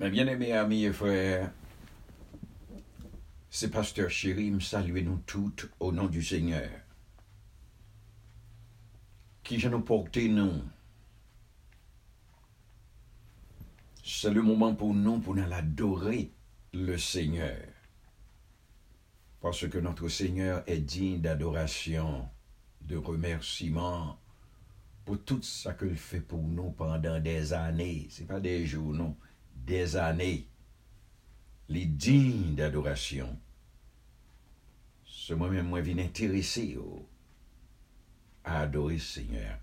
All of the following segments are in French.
Mes bien-aimés amis et frères, c'est Pasteur Chérim, saluez-nous toutes au nom du Seigneur. Qui je nous porte nous? C'est le moment pour nous, pour nous adorer le Seigneur. Parce que notre Seigneur est digne d'adoration, de remerciement pour tout ce qu'il fait pour nous pendant des années. Ce n'est pas des jours, non des années, les dignes d'adoration. Ce moi-même, moi, viens intéressé à adorer le Seigneur.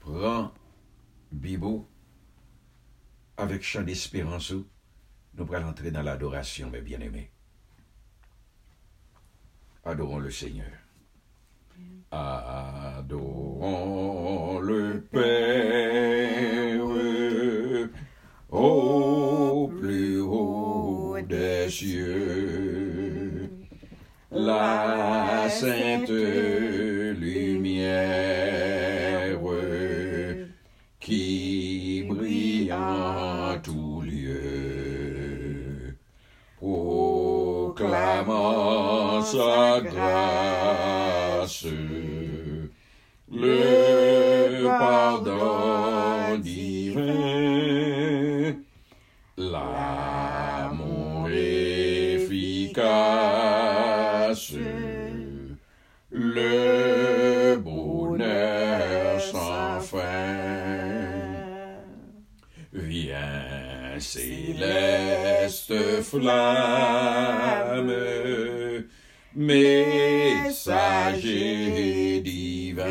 Prends Bibo avec chant d'espérance, nous allons entrer dans l'adoration, mes bien-aimés. Adorons le Seigneur. Adorons le Père des La sainte lumière qui brille en tout lieu, proclamant sa grâce, flamme, messager divin.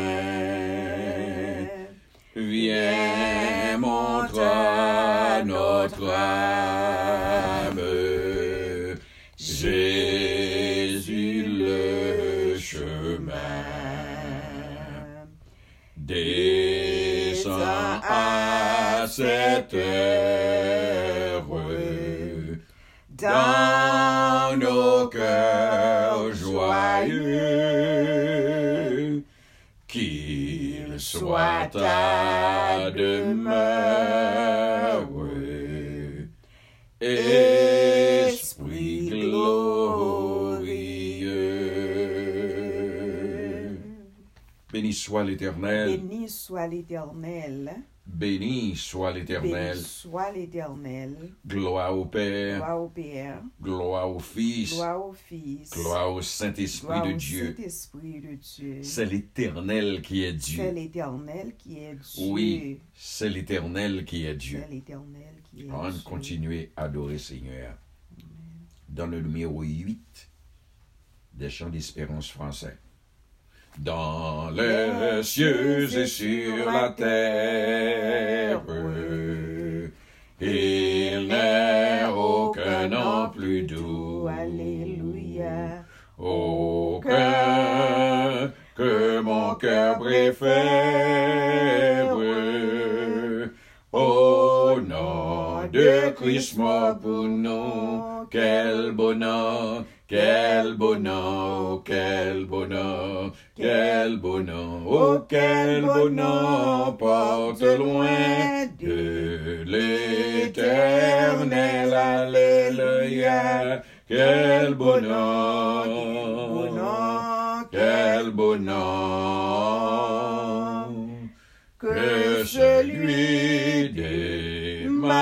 Viens, montre à notre âme Jésus le chemin. Descends à cette heure soit ta demeure, Esprit glorieux. Béni soit l'Éternel, Béni soit l'Éternel. Béni soit l'Éternel, soit l'Éternel. gloire au Père, Gloire au Père. gloire au Fils, Gloire au Fils. gloire au Saint-Esprit de Dieu. Saint-Esprit de Dieu. C'est l'Éternel qui est C'est Dieu. l'Éternel qui est Dieu. Oui, c'est l'Éternel qui est Dieu. C'est l'Éternel qui est On Dieu. continuer à adorer Seigneur. Dans le numéro 8 des chants d'espérance français. Dans les cieux et sur la terre, il n'est aucun nom plus doux. Alléluia. Aucun que mon cœur préfère. Au nom de Christ mort pour nous, quel bonheur, quel bonheur, quel bonheur, quel bonheur, oh quel bonheur porte loin de l'éternel, alléluia, quel bonheur, Bonheur quel bonheur que celui d'Emmanuel.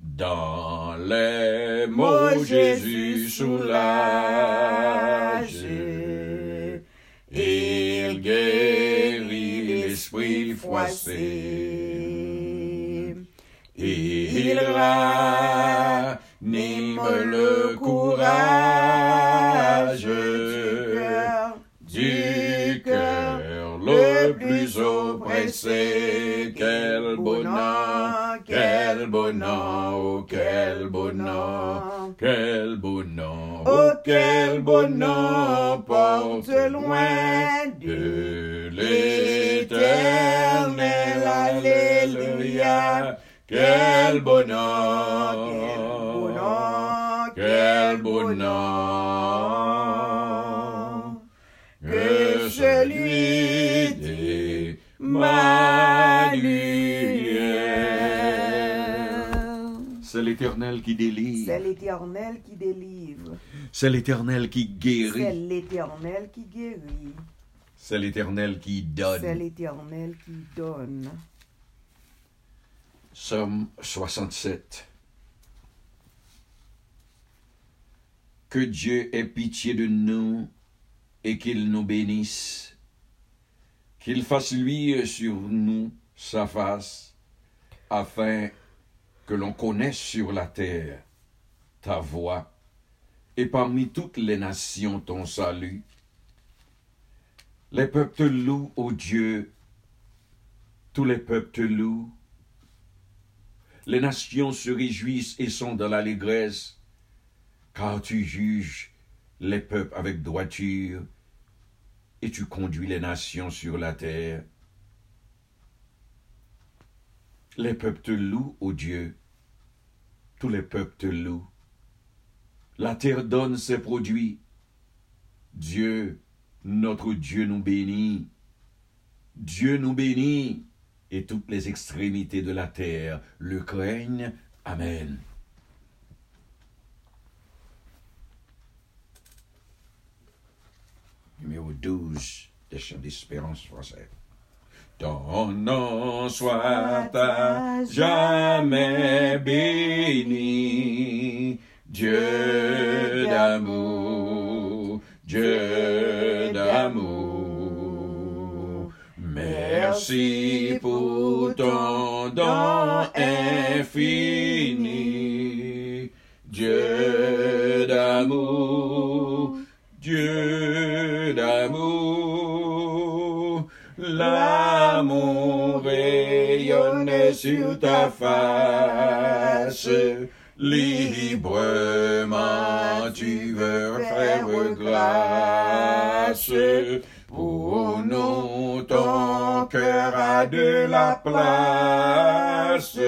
Dans les mots Jésus soulage, il guérit l'esprit froissé. Il ranime le courage du cœur le plus oppressé. Quel bonheur, quel bonheur, oh quel bonheur, quel bonheur, oh quel bonheur porte loin de l'éternel. Alléluia. Quel bonheur, quel bonheur que celui d'Emmanuel. C'est l'Éternel qui C'est délivre. l'Éternel qui délivre. C'est l'Éternel qui C'est guérit. l'Éternel qui guérit. C'est l'Éternel qui C'est donne. l'Éternel qui donne. Somme 67. Que Dieu ait pitié de nous et qu'il nous bénisse, qu'il fasse luire sur nous sa face, afin que l'on connaisse sur la terre ta voix, et parmi toutes les nations ton salut. Les peuples te louent, ô Dieu, tous les peuples te louent. Les nations se réjouissent et sont dans l'allégresse, car tu juges les peuples avec droiture, et tu conduis les nations sur la terre. Les peuples te louent, ô Dieu, tous les peuples te louent. La terre donne ses produits. Dieu, notre Dieu nous bénit. Dieu nous bénit et toutes les extrémités de la terre le craignent. Amen. Numéro 12 des chants d'espérance français. Ton nom soit à jamais béni, Dieu d'amour, Dieu d'amour. Merci pour ton don infini, Dieu d'amour, Dieu d'amour. L'amour rayonne sur ta face, librement tu veux faire grâce. Pour nous, ton cœur a de la place.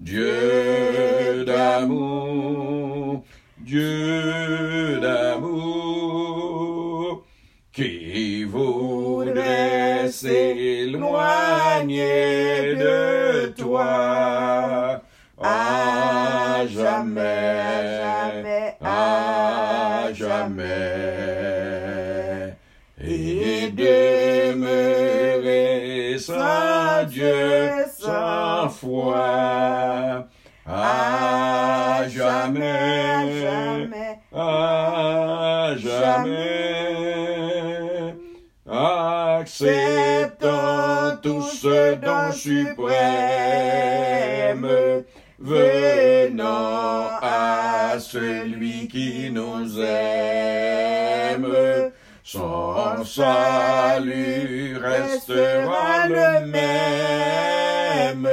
Dieu d'amour, Dieu d'amour, jamais, jamais, à jamais, et demeurer sans Dieu, sans foi, à jamais, jamais, à jamais, acceptant tout ce don suprême, venant à celui qui nous aime. Son salut restera le même.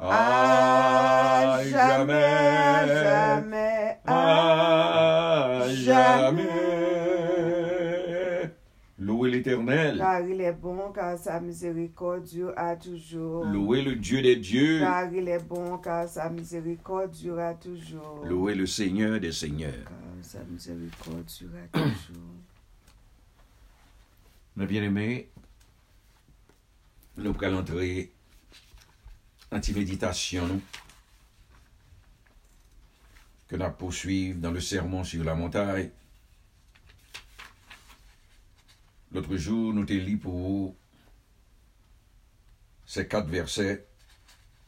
À jamais, jamais, à jamais. L'Éternel. Car il est bon, car sa miséricorde dure à toujours. Louez le Dieu des dieux. Car il est bon, car sa miséricorde durera toujours. Louez le Seigneur des seigneurs. Car sa miséricorde durera toujours. Mes bien-aimés, nous allons entrer en méditation que nous poursuivre dans le sermon sur la montagne. L'autre jour, nous t'ai pour vous ces quatre versets.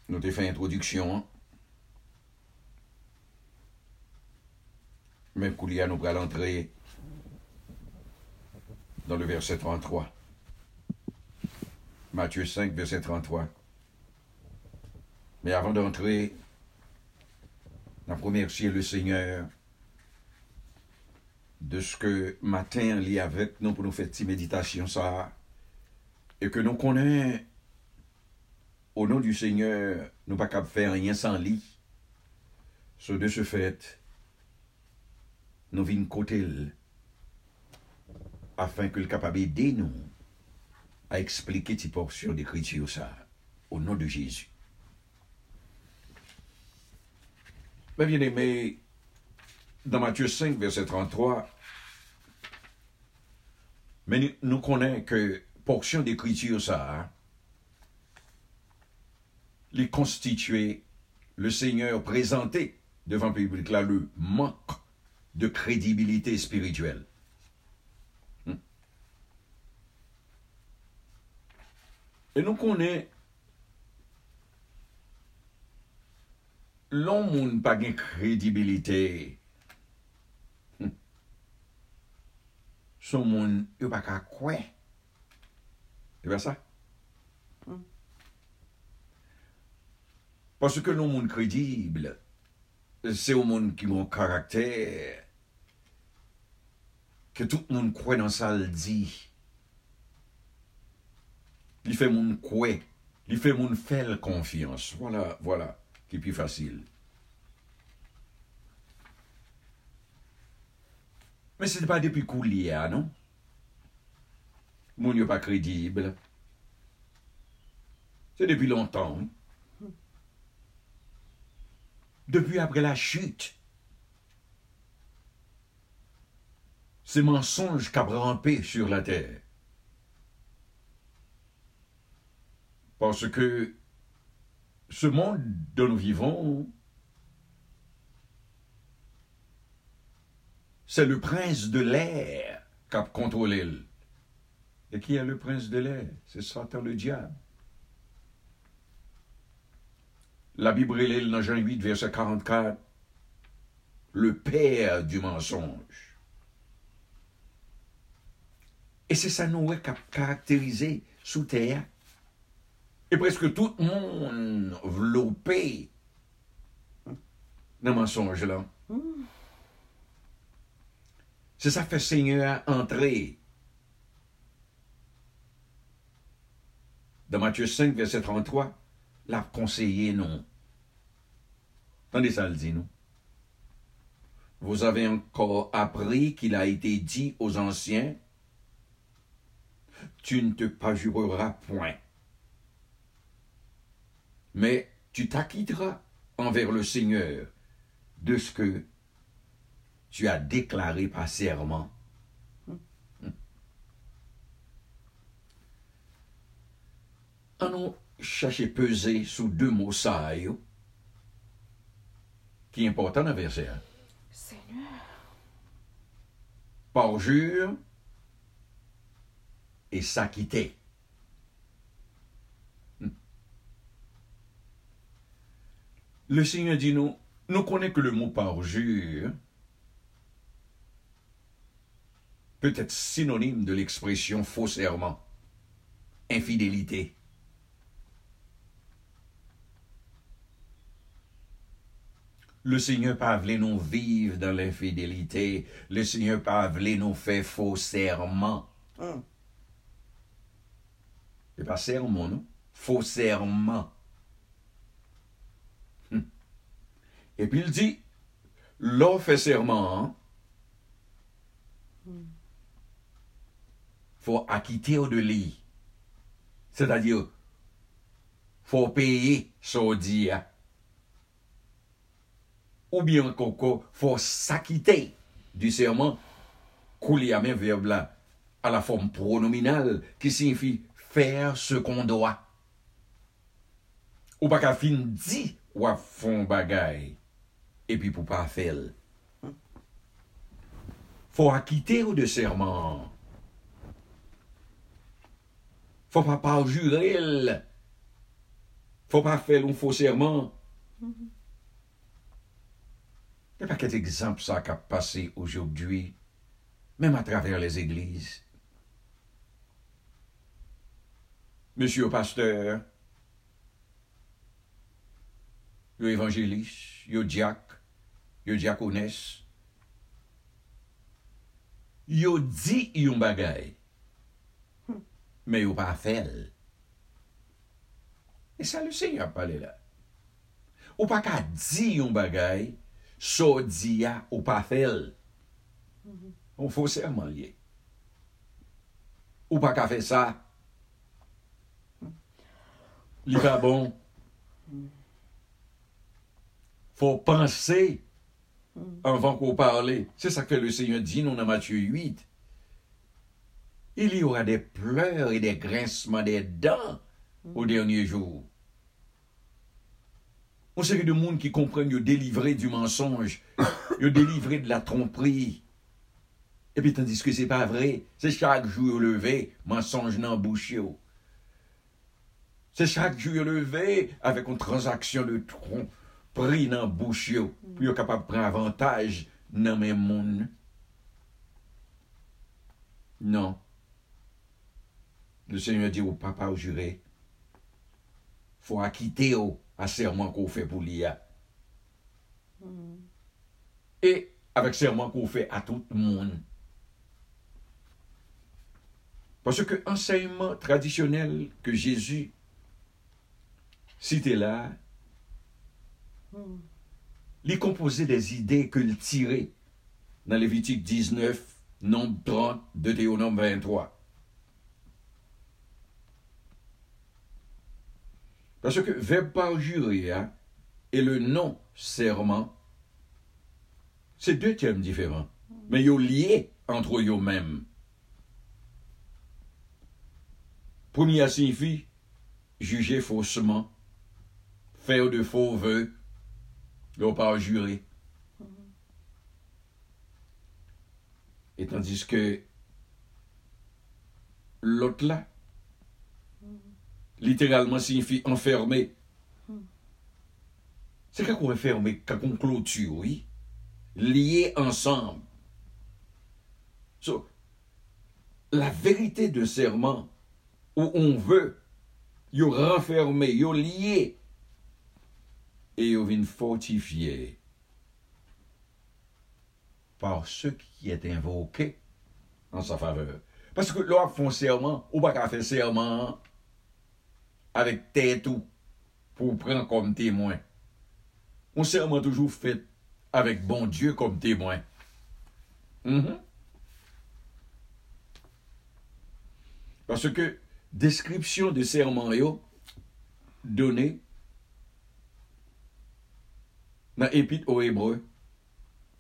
Nous t'ai fait introduction. Même Koulia nous entrer dans le verset 33. Matthieu 5, verset 33. Mais avant d'entrer, on remercier le Seigneur de sk matin li avèk nou pou nou fè ti meditasyon sa e ke nou konen ou nou du seigneur nou pa kap fè riyen san li so de se fèt nou vin kote l afin ke l kapab ede nou a eksplike ti porsyon de kriti yo sa ou nou de Jésus. Mè bien aimé dans Matthieu 5, verset 33, mais nous, connaissons que portion d'écriture ça, les constituer, le Seigneur présenté devant le public là le manque de crédibilité spirituelle. Hmm. Et nous connaissons l'homme n'a pas de crédibilité. son moun yo pa ka kwe. E ba sa? Mm. Paske nou moun kredible, se ou moun ki moun karakter, ke tout moun kwe nan sal di. Li fe moun kwe, li fe moun fel konfians. Wala, voilà, wala, voilà, ki pi fasil. Mais ce n'est pas depuis coulier, non? Mon n'est pas crédible. C'est depuis longtemps. hein. Depuis après la chute. Ces mensonges qu'a rampé sur la terre. Parce que ce monde dont nous vivons, c'est le prince de l'air qui a contrôlé. Et qui est le prince de l'air? C'est Satan le diable. La Bible est dans Jean 8, verset 44, le père du mensonge. Et c'est ça nous qui a caractérisé sous terre. Et presque tout le monde enveloppé dans le mensonge là. C'est ça fait Seigneur entrer. Dans Matthieu 5, verset 33, l'a conseillé non. Attendez ça le dit, nous. Vous avez encore appris qu'il a été dit aux anciens, tu ne te perjureras point, mais tu t'acquitteras envers le Seigneur de ce que tu as déclaré par serment. On nous chercher peser sous deux mots ça, yo, qui est important dans le verset. hein? Seigneur. Parjure et s'acquitter. Hmm. Le Seigneur dit nous, nous connaissons que le mot parjure peut être synonyme de l'expression faux serment, infidélité. Le Seigneur pas voulu nous vivre dans l'infidélité. Le Seigneur pas voulu nous faire faux serment. Hum. C'est pas serment, non? Faux serment. Hum. Et puis il dit, l'on fait serment, faut acquitter de lui. C'est-à-dire, faut payer son dire. Ou bien, coco, faut s'acquitter du serment coulé à main verbe là, à la forme pronominale qui signifie faire ce qu'on doit. Ou pas qu'à fin dit ou à fond bagaille, et puis pour pas faire. Faut acquitter de serment. Fò pa parjurel. Fò pa fèl ou fò serman. Mm -hmm. E pa ket ekzamp sa kap pase oujobdwi, mèm a traver les eglise. Monsieur pasteur, yo evanjelis, yo diak, yo diakones, yo di yon bagay. men yo pa fel. E sa le sey ap pale la. Ou pa ka di yon bagay, so di ya ou pa fel. Mm -hmm. Ou fose aman liye. Ou pa ka fe sa. Li pa bon. Fò panse anvan kò parle. Se sa ke le seyon di nou nan Matthew 8. il y aura des pleurs et des grincements des dents au dernier jour. On seri de moun ki komprenne yo delivre du mensonge, yo delivre de la tromperie. E pi tandis ke se pa vre, se chak jou yo leve, mensonge nan bouch yo. Se chak jou yo leve, avek an transaksyon de tromperie nan bouch yo, pou yo kapab pren avantage nan men moun. Non. Le Seigneur dit au papa au juré, faut acquitter au à serment qu'on fait pour l'IA. Et avec serment qu'on fait à tout le monde. Parce que enseignement traditionnel que Jésus citait là, il composait des idées qu'il tirait dans Lévitique 19, Nombre 30, Deutéronome 23. Parce que verbe parjurer hein, et le non serment, c'est deux termes différents. Mais ils sont liés entre eux-mêmes. Premier signifie juger faussement, faire de faux vœux, ils parjurer. Et tandis que l'autre là, littéralement signifie enfermé. Hmm. C'est quand qu'on enfermé, quand on clôture, oui, lié ensemble. So, la vérité de serment, où on veut, yo renfermé, yo lié, et yo vient fortifié par ce qui est invoqué en sa faveur. Parce que là, font serment, ou pas qu'à faire serment, avec tête ou pour prendre comme témoin. On serment toujours fait avec bon Dieu comme témoin. Mhm. Parce que description de serment yo donné dans l'épître aux Hébreux,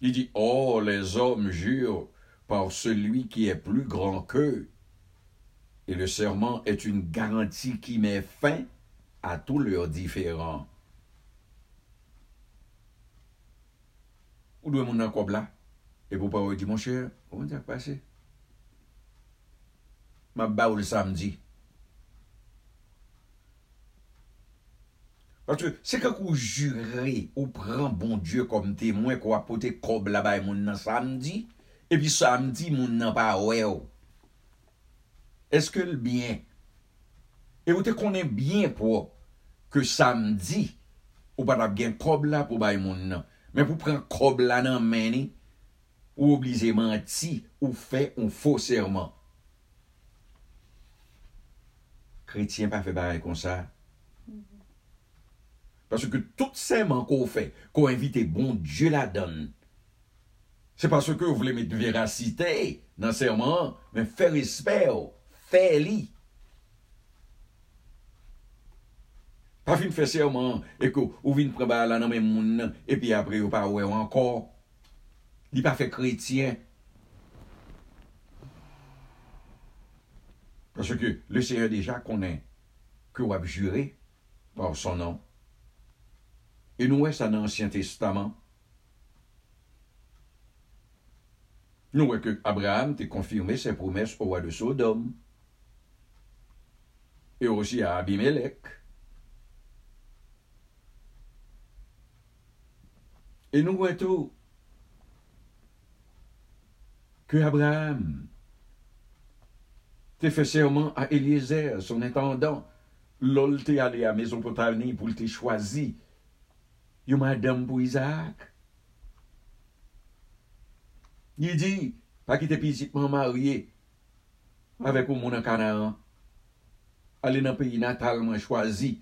il dit Oh, les hommes jurent par celui qui est plus grand qu'eux. Et le serment est une garantie qui met fin à tous leurs différends. Ou dwe moun nan kob la? E pou pa ou di, moun chè, ou moun di ak pase? Ma ba ou le samdi. Paske, se kak ou jure ou pran bon Diyo kom temwen kwa pote kob la bay moun nan samdi, e pi samdi moun nan pa wè ou. Oh. eske l byen? E ou te konen byen pou ke samdi ou pa tap gen kob la pou bay moun nan. Men pou pren kob la nan meni ou oblize manti ou fe ou fos serman. Kretien pa fe barè kon sa. Paske tout seman kon fe, kon invite bon Diyo la don. Se paske ou vle met verasite nan serman, men fe respè ou. fè li. Pa fin fè serman, ekou, ou vin preba la nan men moun nan, epi apre ou pa wè ou ankor. Li pa fè kretien. Parce que le Seigneur déjà connaît que vous abjuré par son nom. Et nous, c'est dans l'Ancien Testament. Nous, que Abraham t'a confirmé ses promesses au roi de Sodome. Eroji a Abimelech. E nou wè tou ke Abraham te fè serman a Eliezer, son intendant, lol te ale a Mesopotami pou te chwazi yo madame pou Isaac. Yi di, pa ki te pizikman marye avèk ou moun an Kanaan, ale nan peyi natalman chwazi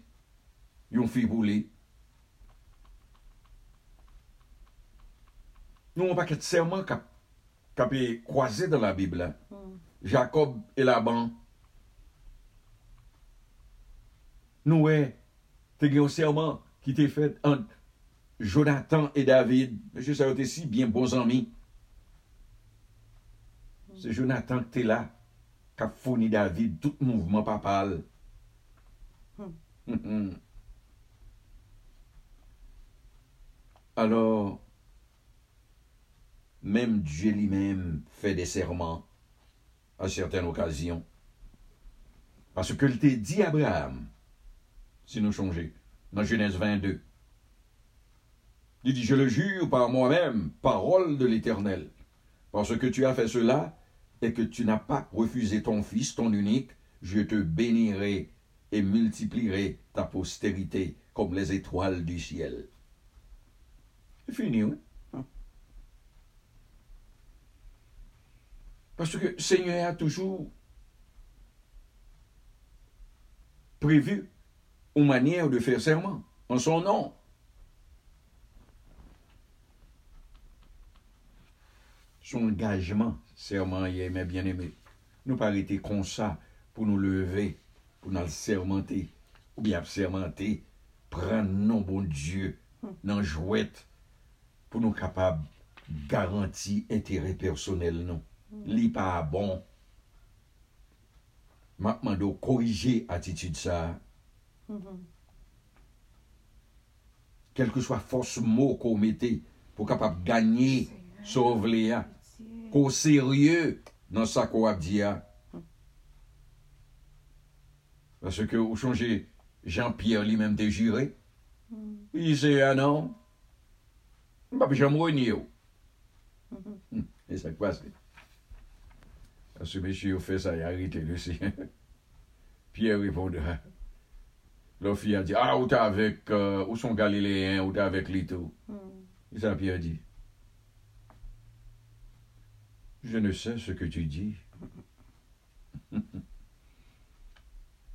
yon fi pou li. Nou an paket serman kap, kap e kwaze dan la Bib la. Mm. Jacob e Laban. Nou e, te gen yon serman ki te fet an Jonathan e David. Mèche sa yo te si bien bon zami. Mm. Se Jonathan ki te la. Qui a fourni David tout mouvement papal. Alors, même Dieu lui-même fait des serments à certaines occasions. Parce que t'a dit à Abraham, si nous changeons, dans Genèse 22, il dit, je le jure par moi-même, parole de l'Éternel, parce que tu as fait cela et que tu n'as pas refusé ton fils, ton unique, je te bénirai et multiplierai ta postérité comme les étoiles du ciel. C'est fini, oui. Parce que le Seigneur a toujours prévu une manière de faire serment en son nom. Son engagement, serman ye men bien eme. Nou pa rete konsa pou nou leve, pou nou sermante, ou bi ap sermante, pran nou bon Diyo nan jwet pou nou kapab garanti entere personel nou. Li pa bon. Makman do korije atitude sa. Mm -hmm. Kelke swa fos mou kon mette pou kapap ganyi sou vle ya. ko serye nan sa ko ap diya. Pase ke ou chanje, Jean-Pierre li menm te jire, li se anan, mbap jam renyi yo. E sa kwa se. Pase meche yo fe sa yarite le se. Pierre reponde, lo fi a di, a, ah, ou ta avek, uh, ou son Galileyen, ou ta avek Lito. Mm-hmm. E sa Pierre di, je ne sais ce que tu dis.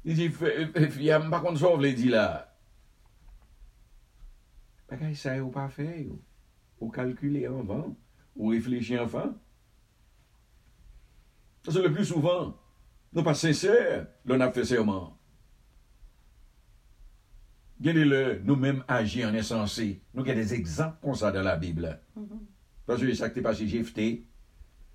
Il dit, fille, par contre, sauve les dit là. Bagay ça, ou pas fait, ou, ou calculer avant, ou réfléchir enfin. Parce que le plus souvent, nous pas sincères, l'on a fait serment. Nous-mêmes agir en insensé. Nous avons des exemples comme ça dans la Bible. Parce que ça qui est passé Jephthé,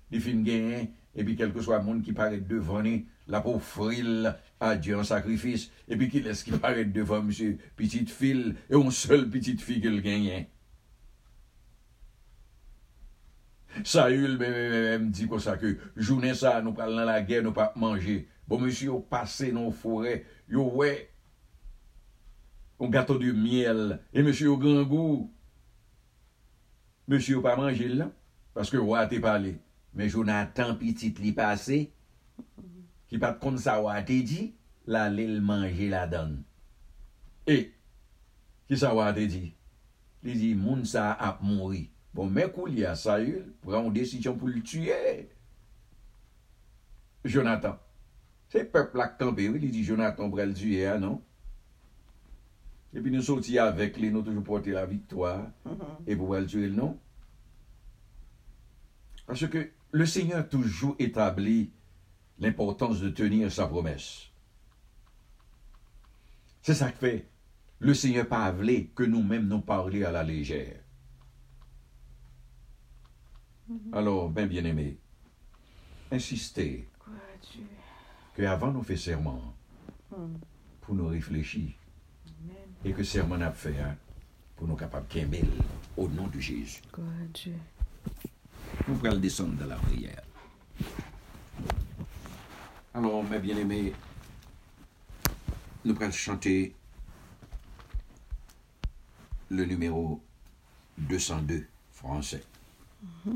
li fin genyen, epi kelke swa moun ki paret devone, la pou fril a Diyo an sakrifis, epi ki les ki paret devon msye pitit fil, e on sol pitit fi ke l genyen. Saül mè mè mè mè mè mdi kon sa ke jounen sa nou pal nan la gen nou pa manje. Bon monsi yo pase nan fore, yo we, yon gato du miel, e monsi yo gangou. Monsi yo pa manje la, paske wate pale. Men Jonathan pitit li pase, ki pat kon sa wate di, la lel manje la dan. E, ki sa wate di? Li di, moun sa ap mouri. Bon, men kou li a sa yul, pran desisyon pou li tue. Jonathan. Se pepl ak tanpe, li di Jonathan pran li tue, anon? E pi nou soti avek li, nou toujou pote la viktoa, mm-hmm. e pou pran li tue, anon? Ache ke, le Seigneur a toujours établi l'importance de tenir sa promesse. C'est ça qui fait. Le Seigneur pas que nous-mêmes nous parlions à la légère. Alors, ben bien aimé, insistez que avant nous fait serment, Hmm. pour nous réfléchir, et que serment a fait hein, pour nous capables de au nom de Jésus. Dieu. Nous pourrons le descendre dans la prière. Alors, mes bien-aimés, nous pourrons chanter le numéro 202 français. Je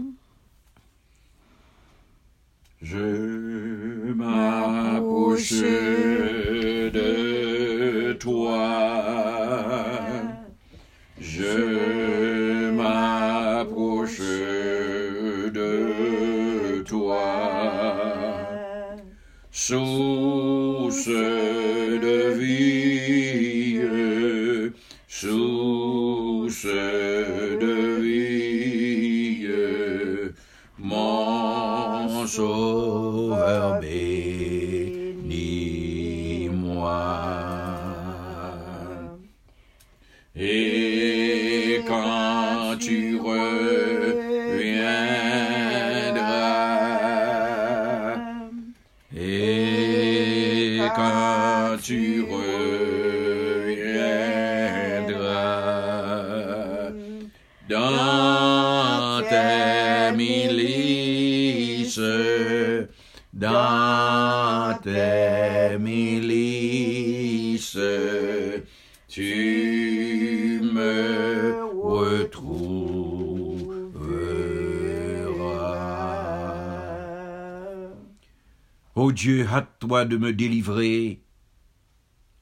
Ô Dieu, hâte-toi de me délivrer.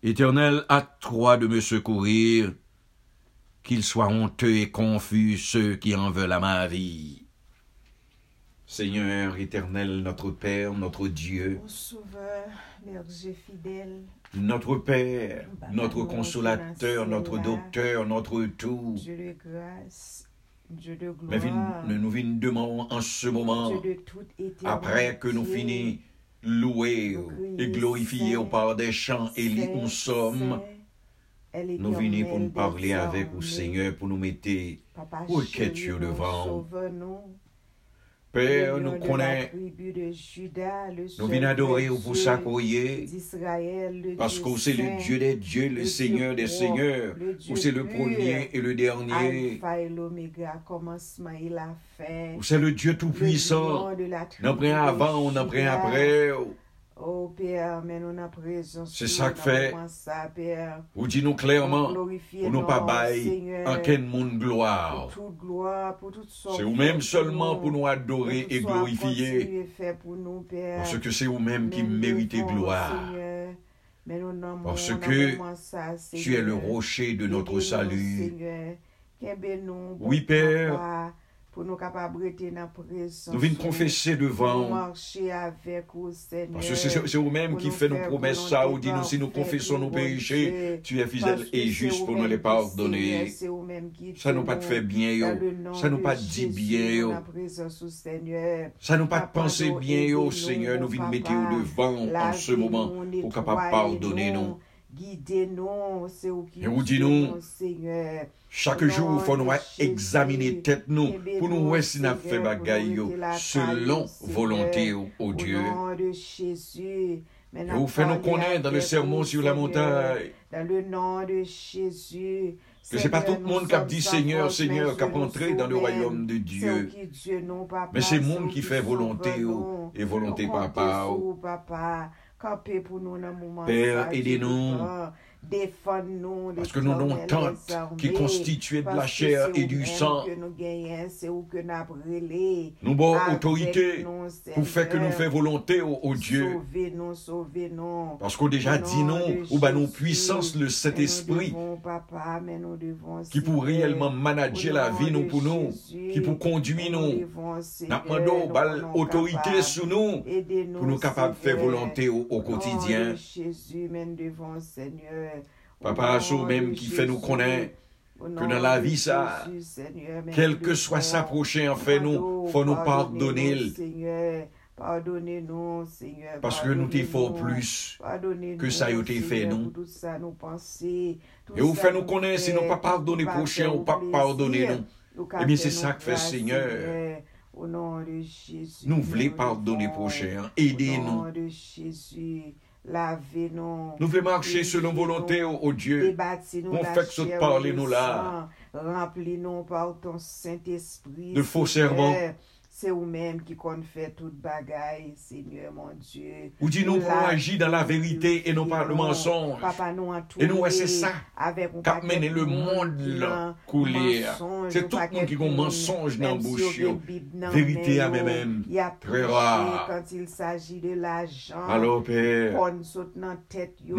Éternel, hâte-toi de me secourir. Qu'ils soient honteux et confus ceux qui en veulent à ma vie. Seigneur éternel, notre Père, notre Dieu, notre Père, Papa, notre consolateur, notre docteur, notre tout. Mais nous venons demandons en ce moment, après que nous finissons louer et glorifier au par des chants et nous sommes, nous venons pour nous parler avec vous, Seigneur, pour nous mettre, Dieu nous devant. Père, nous connaissons, nous venons adorer pour le parce que c'est le Dieu des dieux, le Seigneur des seigneurs, Dieu c'est le premier et le dernier, ou c'est le Dieu tout-puissant. pris de avant, on pris Juda. après. Oh Père, mais nous. C'est ça que fait. Ou dis-nous clairement, Glorifier pour nous pas Seigneur, en quel monde gloire. C'est vous-même seulement pour nous adorer et glorifier, parce que c'est vous-même qui Mais nous méritez gloire. Parce que Tu es le rocher de notre salut. Oui, Père. pou nou kapab rete nan prezons. Nou vin konfese devan. Nou marche avek ou Seigneur. Se ou menm ki fe nou promes sa ou di nou si nou konfese nou peche, tu e fizel e jist pou nou le pardonne. Sa nou pat fe bien yo. Sa nou pat di bien yo. Sa nou pat pense bien yo, Seigneur. Nou vin mette ou devan an se mouman pou kapab pardonne nou. Guidez-nous, c'est vous qui Et vous dis-nous, Seigneur. Chaque Au jour, il faut nous examiner tête nous, Aimez-nous, pour nous voir si nous fait bagaille, nous selon volonté, au Au Dieu. nom de Jésus. Et vous faites nous connaître dans le sermon sur la montagne, Dans le nom de Jésus. que c'est pas tout le monde nous qui a dit Seigneur, Seigneur, qui a nous entré dans le royaume de Dieu. Mais c'est vous monde qui fait volonté, nous. et volonté Nous papa. Kape pou nou nan mouman. Père, aide nou. Parce que nous avons l'Éternel, tant les armées. qui constituent de la chair et du sang. nous avons avons autorité pour faire que nous faisons volonté au, Dieu. Parce qu'on déjà dit non, ou ben nous Jésus. puissance, le Saint-Esprit, qui pour réellement manager la vie nous pour nous, qui pour conduire nous. Nous sommes autorité sous nous, pour nous capables de faire volonté au, quotidien. Jésus, Seigneur. Papa, vous-même de qui fait nous connaître que dans la vie, ça, Quel que soit sa prochaine fait nous, faut nous pardonner. Pardonnez-nous, Seigneur. Parce que nous Pardonnez-nous. plus. Que ça a été fait, nous. Et vous fait nous connaître, si nous pas pardonner prochain ou pas pardonner nous. Eh bien, c'est ça que fait Seigneur. Nous voulons pardonner prochain. Aidez-nous. Jésus. Lavez-nous. Nous voulons marcher selon volonté au, au Dieu. Débattez-nous On la fait que ce chair parler et le nous là. sang. Remplis-nous par ton Saint-Esprit. De faux Seigneur. Serments. C'est vous-même qui compte faire toute bagaille, Seigneur mon Dieu. Ou dis-nous pour Là, agir dans la vérité et non pas le mensonge. Papa, nous Et nous, ouais, c'est ça. Avec un Qu'a paquet mené de le monde mensonge, C'est un tout le paquet monde qui de a un mensonge dans la même si bouche. on a yo. y a Très prêché rare. quand il s'agit de l'argent. Alors, Père, yo.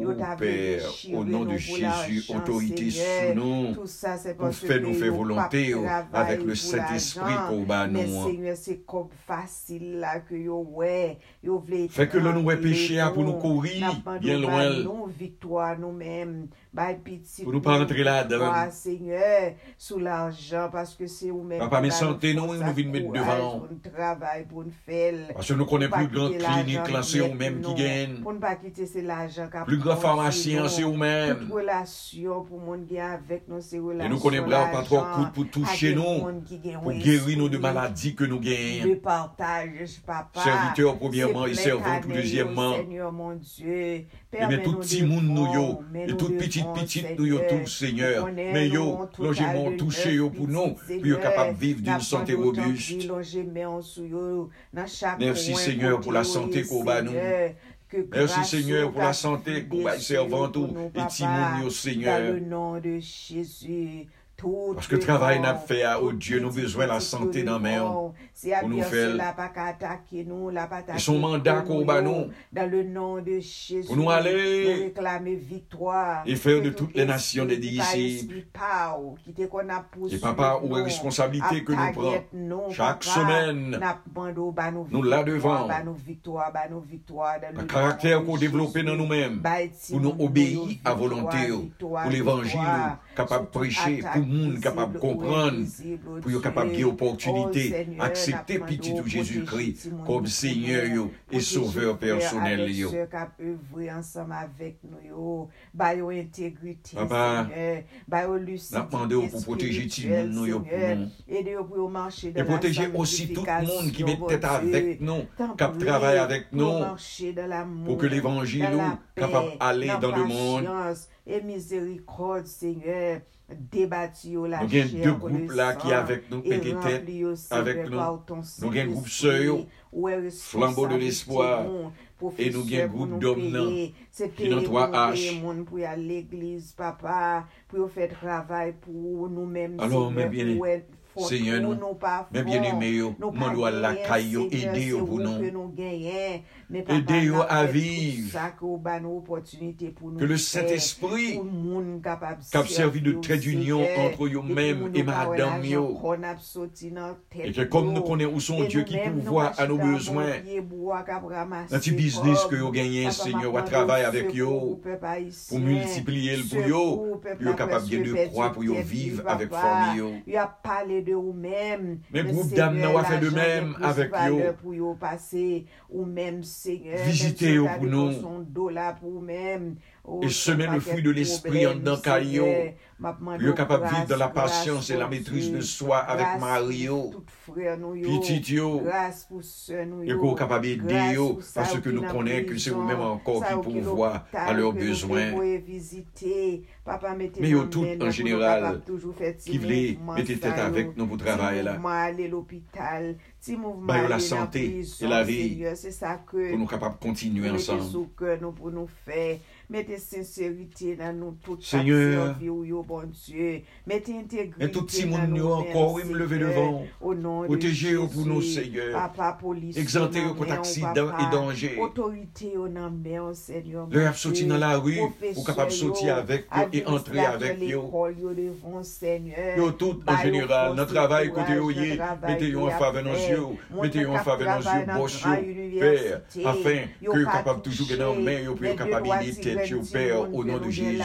Yo t'avait Père, au nom de Jésus, autorité sous nous. Tout ça, c'est Pour parce faire nous que faire yo volonté yo, le Saint-Esprit l'argent. qu'on bat nou an. Seigneur, se kob fasil la ke yo we, yo vle... Fè ke lè nou we peche a pou nou kouri, bien lwen. Nou victoire nou men, bay piti. Pou nou pa rentre la dan. Wa, Seigneur, sou l'arjan, paske se ou men... Papa, men sante nou, nou vin met devan. Pou nou travay, pou nou fel. Paske nou konen plus grand klinik la, se ou men ki gen. Pou nou pa kite se l'arjan ka pou nou. Plus grand farmasyen, non. se ou men. Tout relasyon pou moun gen avèk nou se relasyon. E nou konen bra ou pa tro kout pou touche nou, pou geri nou de maladi. Que nous gagnons. partage, papa. Serviteurs premièrement et d'années, deuxièmement. Seigneur mon Dieu. Et bien tout petit monde nous yo, et toute petite petite nous yo tout Seigneur. Mais yo, logement touché yo pour nous, pour yo capable de vivre d'une santé robuste. Merci, Seigneur, pour la santé qu'on bat nous. Merci Seigneur pour la santé, pour tout, nous, et Timoun, yo, Dans Seigneur. le nom de Jésus. Parce que travail n'a fait à, oh Dieu, nous besoin la santé dans main. pour nous faire- Et son mandat qu'on bat nous. Dans le nom de Jésus. Pour nous aller réclamer victoire. et faire de tout toutes les nations des poussé Et papa, où est responsabilité que nous prenons chaque semaine. nous là devant. le caractère qu'on développe dans nous-mêmes. Pour nous obéir à volonté, pour l'évangile, capable de prêcher, pour moun kapab kompran, pou yo kapab ge opotunite, aksepte pitit ou Jezoukri, kom seigneur yo, e souveur personel yo. Papa, napande yo pou proteje ti moun nou yo pou nou, e proteje osi tout moun ki met tete avek nou, kap travay avek nou, pou ke l'evangil nou kapab ale dan le moun, e mizerikod, Seigneur, debati yo la chèr, nou gen dè goup la ki avèk nou peke tèt, avèk nou, nou gen goup sè yo, flambo de l'espoir, e nou gen goup dom nan, ki nan toa hache. Pou ya l'eglise, papa, pou yo fè travay pou nou mèm, pou yo fè Seye nou, men bien eme yo, moun do al la kay yo, ede yo pou nou. Ede yo aviv. Ke le Saint-Esprit kap servi de trait d'union entre yo men et madame yo. Et ke kom nou konen ou son Diyo ki pouvoi a nou bezwen. Nan ti biznis ke yo genyen, Seigneur, wa travay avek yo. Pou multipliye l pou yo. Yo kapab gen de kwa pou yo viv avek formi yo. de ou mèm. Men goup dam nan wafè de mèm avèk yo. Pou yo pase ou mèm seigneur. Vijite yo pou nou. Son do la pou mèm. e semen le fwi de l'esprit an dan kayo, yo kapap viv de la pasyans e la metris de swa avèk Mario, pitit yo, e ko kapap edi yo, paske nou konen ki se ou mèm ankon ki pou vwa a lèr bezwen. Me yo tout an general, ki vle mette tèt avèk nou pou travay la. Ba yo la sante e la vi, pou nou kapap kontinuè ansan. Mete sincerite nan nou tout Seigneur, bon Mete integrite tout si nan nou encore, même, Seigneur, Au nom de Jésus. Exante yo kont aksidan e danje Le ap soti nan la ru Ou kapap soti avek yo E entre avek yo. Yo tout en general Nan travay kote yo ye Mete yo an fave nan zyo Mete yo an fave nan zyo Bosh yo Afin yo kapap toujou genan men yo Pou yo kapabilite tèt yo, Père, au nom de Jésus.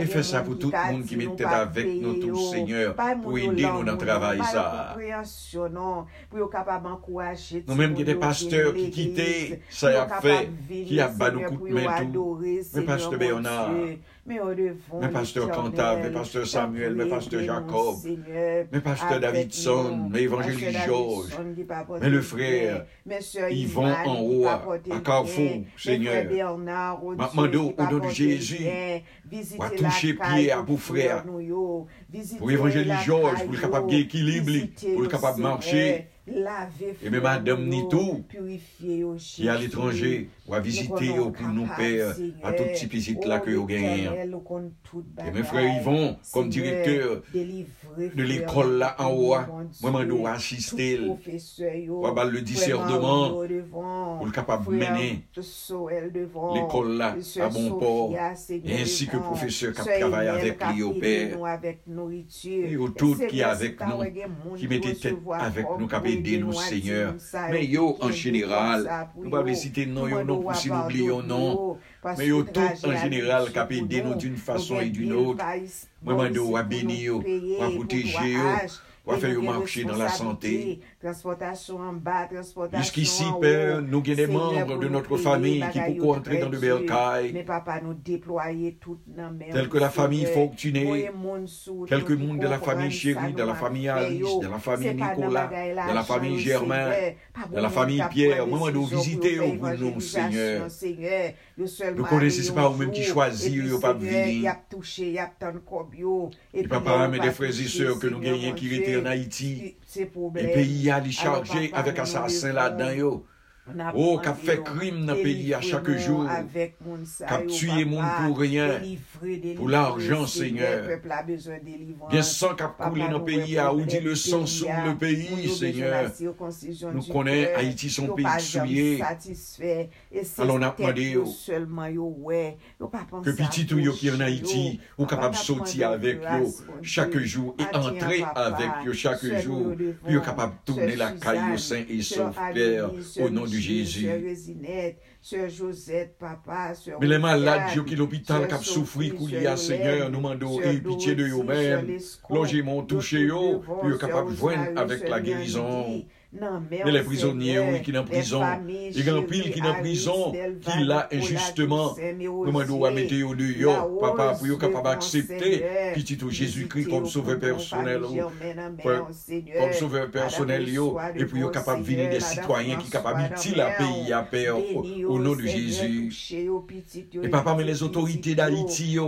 Et fais ça pour tout le monde qui met tête avec nous tous, Seigneur, pour aider nous dans le travail, ça. Nous-mêmes qui des pasteurs qui quittent, ça y a fait, qui a bas nous coup de main tout. Mais pasteur Bernard, Mais au devant pasteur Cantab, mes pasteur Samuel, mes t'as pasteur Jacob, Seigneur, mes pasteur Davidson, évangélistes Pasteur Georges, mais le frère Yvon en haut, à-. Carrefour, Seigneur. frères Bernard, Ma- Dieu, mando qui pas au nom de Jésus. Ou a touche piye apou frè. Pou evanjeli George, pou l'kapap ge ekilibli, pou l'kapap manche. E mè madame ni tou, ki a l'étranger, ou a vizite yo pou nou pè, a tout ti pizit la ke yo genyen. E mè frè Yvon, kom direkteur de l'ekol la an oua, mwen mè nou asiste l, ou a bal le disèrdeman, pou l'kapap mènen l'ekol la a bon port, e ansi ke professeur kap travay avèk li yo bè, yo non, tout ki avèk nou, ki mette tèt avèk nou, kap edè nou seigneur. Men yo an jeneral, nou pa ble site nan yo. nou pou si nou bli yo nan, men yo tout an jeneral kap edè nou d'une fason et d'une autre. Mwen mwen do wap beni yo, wap proteje yo, pour Et faire nous gagnons marcher dans la santé. Jusqu'ici. Père, nous avons des membres de nous notre famille qui pourraient entrer dans le bercail. Mais papa, nous déployer tout dans mes Tel que la famille fortunée, quelques monde de la famille chérie, de la famille Alice, de la famille Nicolas, de la famille Germain, de la famille Pierre. Je dois visiter au bout de nous, Seigneur. Vous connaissez pas vous-même qui choisit, vous pas venir. Il a touché, il a tant de yo. Et papa, mais des frères et en Haïti, e peyi a li charje avèk asasin la dan yo. Oh, kap fè krim nan peyi a chak jour. Kap tuye moun pou rien. Pou l'argent, Seigneur. Gen san kap koule nan peyi a ou di le san sou le peyi, Seigneur. Nou konen Haiti son peyi souye. Alon ap mwade yo. Ke piti tou yo ki an Haiti, ou kapab soti avek yo chak jour. E entre avek yo chak jour. Yo kapab tourne la kayo sen e souf per ou non du Jésus. Sœur Résinette, Sœur Josette, papa, Sœur Mais les malades, Dieu qui l'hôpital cap souffrir pour y a Seigneur, nous mandons et pitié de eux-mêmes. Logez mon touché yo, puis capable joindre avec la guérison. Mais les prisonniers, oui, qui sont en prison, il y a un pile qui est en prison, qui l'a injustement, nous demandons à mettre au dehors, papa, pour être capable d'accepter, petit Jésus-Christ comme sauveur personnel, comme sauveur personnel, et puis être capable de venir des citoyens qui sont capables de la pays à paix au nom de Jésus. Et papa, mais les autorités d'Haïti,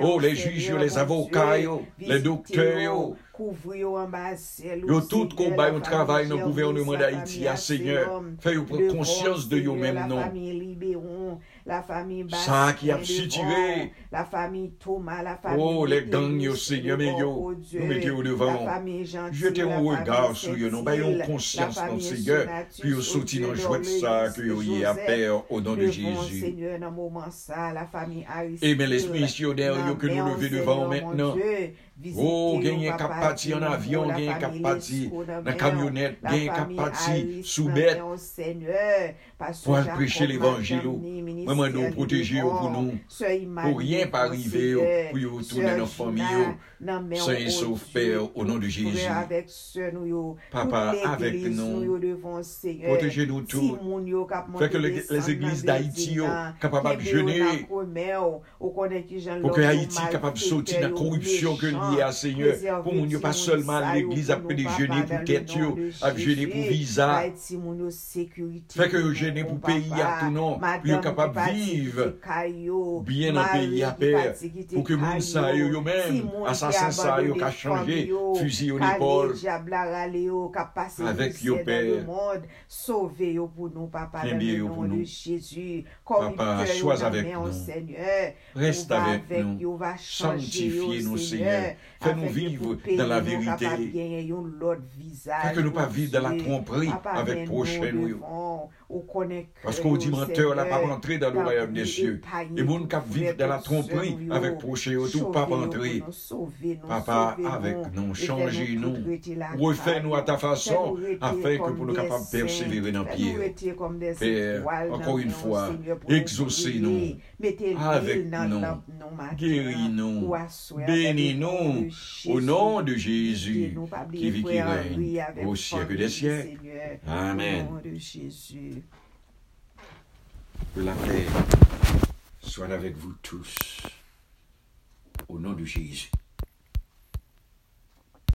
oh, les juges, les avocats, les docteurs, kouvri yo ambasel. Yo tout kon bay yo travay nan gouvernement d'Haïti a seigneur, fè yo pren konsyans de yo mèm non. Sa ki ap sitire Oh, le gang yo Seigneur men yo mette yo devan Jete yo regard sou yo non Bay yon konsyans nan Seigneur Pi yo soti nan jwet sa Ki yo yi apè o don de Jésus. E men les missionner yo ke nou leve devan men non Oh, genye kap pati an avyon, genye kap pati nan kamyonet, genye kap pati soubet pou Maman nou proteje yo pou nou, pou rien pa rive yo, pou yo toune nan fami yo, sa yon sauf Père, au nom de Jésus. Papa, avek nou, proteje nou tou, feke les eglises d'Haïti yo kapabab jene, pou ke Haïti kapab soti nan korupsyon ke liye a Seigneur, pou moun yo pa solman l'eglise apre de jene pou ket yo, ap jene pou visa, feke yo jene pou peyi a tou nou, pou yo kapab vive bien an peyi apèr pou ke moun sa yo yo men asasen sa yo ka chanje fuzi yo nipol avèk yo pèr sauve yo pou nou papa nan menon de Jésus. Papa chouaz avèk nou reste avèk nou santifiye nou Seigneur. Fè nou viv dan la verite fè ke nou pa viv dan la tromperie avèk proche nou yo Parce qu'on dit menteur n'a pas rentré dans le royaume des cieux. Et moun kap vive dans la tromperie avec proché ou tout pas rentré. Papa, avec nous, changez nous, refais nous à ta façon, afin que pour nous capables de persévérer dans le pied. Père, encore une fois, exaucez nous, avec nous, guéris nous, bénis nous, au nom de Jésus, qui vit, qui règne, au siècle des siècles. Amen. Que la paix soit avec vous tous. Au nom de Jésus.